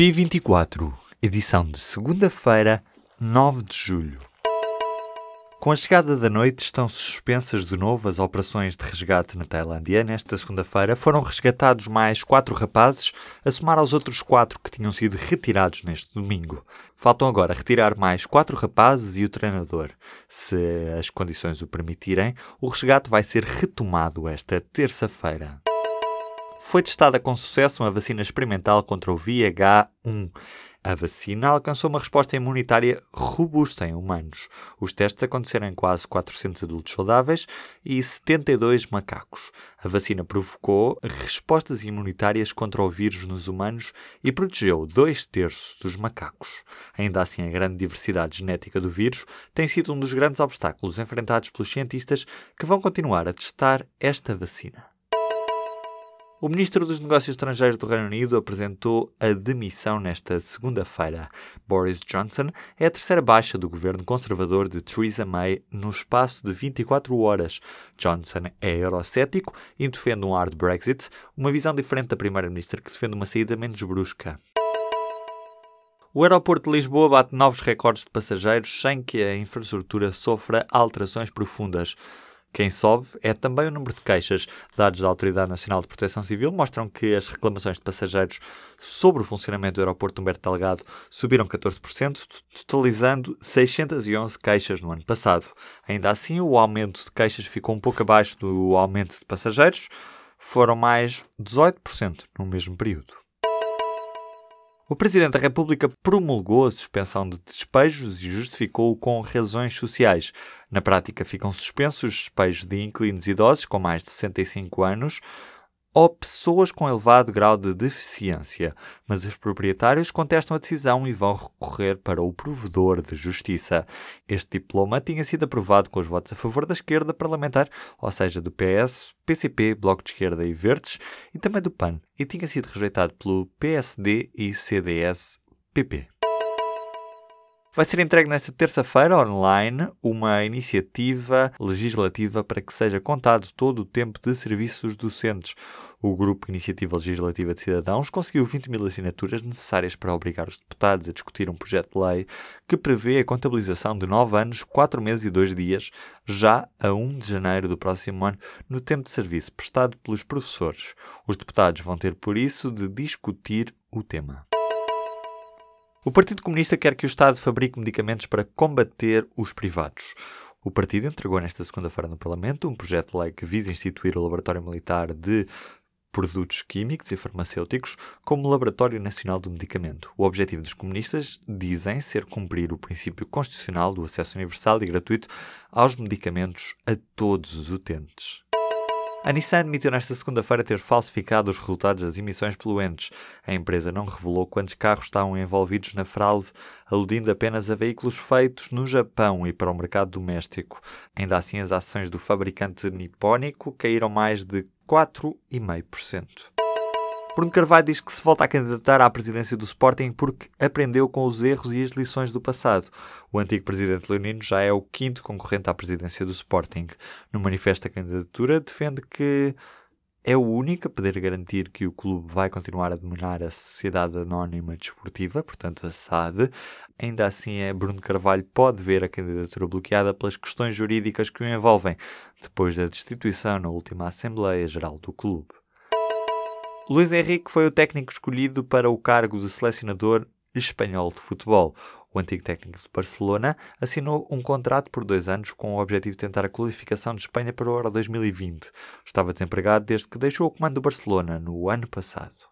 P24, edição de segunda-feira, 9 de julho. Com a chegada da noite, estão suspensas de novo as operações de resgate na Tailândia. Nesta segunda-feira foram resgatados mais quatro rapazes, a somar aos outros quatro que tinham sido retirados neste domingo. Faltam agora retirar mais quatro rapazes e o treinador. Se as condições o permitirem, o resgate vai ser retomado esta terça-feira. Foi testada com sucesso uma vacina experimental contra o VH1. A vacina alcançou uma resposta imunitária robusta em humanos. Os testes aconteceram em quase 400 adultos saudáveis e 72 macacos. A vacina provocou respostas imunitárias contra o vírus nos humanos e protegeu dois terços dos macacos. Ainda assim, a grande diversidade genética do vírus tem sido um dos grandes obstáculos enfrentados pelos cientistas que vão continuar a testar esta vacina. O ministro dos Negócios Estrangeiros do Reino Unido apresentou a demissão nesta segunda-feira. Boris Johnson é a terceira baixa do governo conservador de Theresa May no espaço de 24 horas. Johnson é eurocético e defende um hard Brexit, uma visão diferente da primeira-ministra que defende uma saída menos brusca. O aeroporto de Lisboa bate novos recordes de passageiros sem que a infraestrutura sofra alterações profundas. Quem sobe é também o número de queixas. Dados da Autoridade Nacional de Proteção Civil mostram que as reclamações de passageiros sobre o funcionamento do aeroporto Humberto Delgado subiram 14%, totalizando 611 queixas no ano passado. Ainda assim, o aumento de queixas ficou um pouco abaixo do aumento de passageiros, foram mais 18% no mesmo período. O Presidente da República promulgou a suspensão de despejos e justificou-o com razões sociais. Na prática, ficam suspensos os despejos de inquilinos idosos com mais de 65 anos, ou pessoas com elevado grau de deficiência, mas os proprietários contestam a decisão e vão recorrer para o provedor de justiça. Este diploma tinha sido aprovado com os votos a favor da esquerda parlamentar, ou seja, do PS, PCP, Bloco de Esquerda e Verdes, e também do PAN, e tinha sido rejeitado pelo PSD e CDS-PP. Vai ser entregue nesta terça-feira online uma iniciativa legislativa para que seja contado todo o tempo de serviços docentes. O Grupo Iniciativa Legislativa de Cidadãos conseguiu 20 mil assinaturas necessárias para obrigar os deputados a discutir um projeto de lei que prevê a contabilização de 9 anos, 4 meses e 2 dias, já a 1 de janeiro do próximo ano, no tempo de serviço prestado pelos professores. Os deputados vão ter, por isso, de discutir o tema. O Partido Comunista quer que o Estado fabrique medicamentos para combater os privados. O partido entregou nesta segunda-feira no Parlamento um projeto de lei que visa instituir o Laboratório Militar de Produtos Químicos e Farmacêuticos como Laboratório Nacional do Medicamento. O objetivo dos comunistas dizem ser cumprir o princípio constitucional do acesso universal e gratuito aos medicamentos a todos os utentes. A Nissan admitiu nesta segunda-feira ter falsificado os resultados das emissões poluentes. A empresa não revelou quantos carros estavam envolvidos na fraude, aludindo apenas a veículos feitos no Japão e para o mercado doméstico. Ainda assim, as ações do fabricante nipónico caíram mais de 4,5%. Bruno Carvalho diz que se volta a candidatar à presidência do Sporting porque aprendeu com os erros e as lições do passado. O antigo presidente leonino já é o quinto concorrente à presidência do Sporting. No manifesto da candidatura, defende que é o único a poder garantir que o clube vai continuar a dominar a Sociedade Anónima Desportiva, portanto a SAD. Ainda assim, é Bruno Carvalho pode ver a candidatura bloqueada pelas questões jurídicas que o envolvem, depois da destituição na última Assembleia Geral do clube. Luís Henrique foi o técnico escolhido para o cargo de selecionador espanhol de futebol. O antigo técnico de Barcelona assinou um contrato por dois anos com o objetivo de tentar a qualificação de Espanha para o Euro 2020. Estava desempregado desde que deixou o comando do Barcelona no ano passado.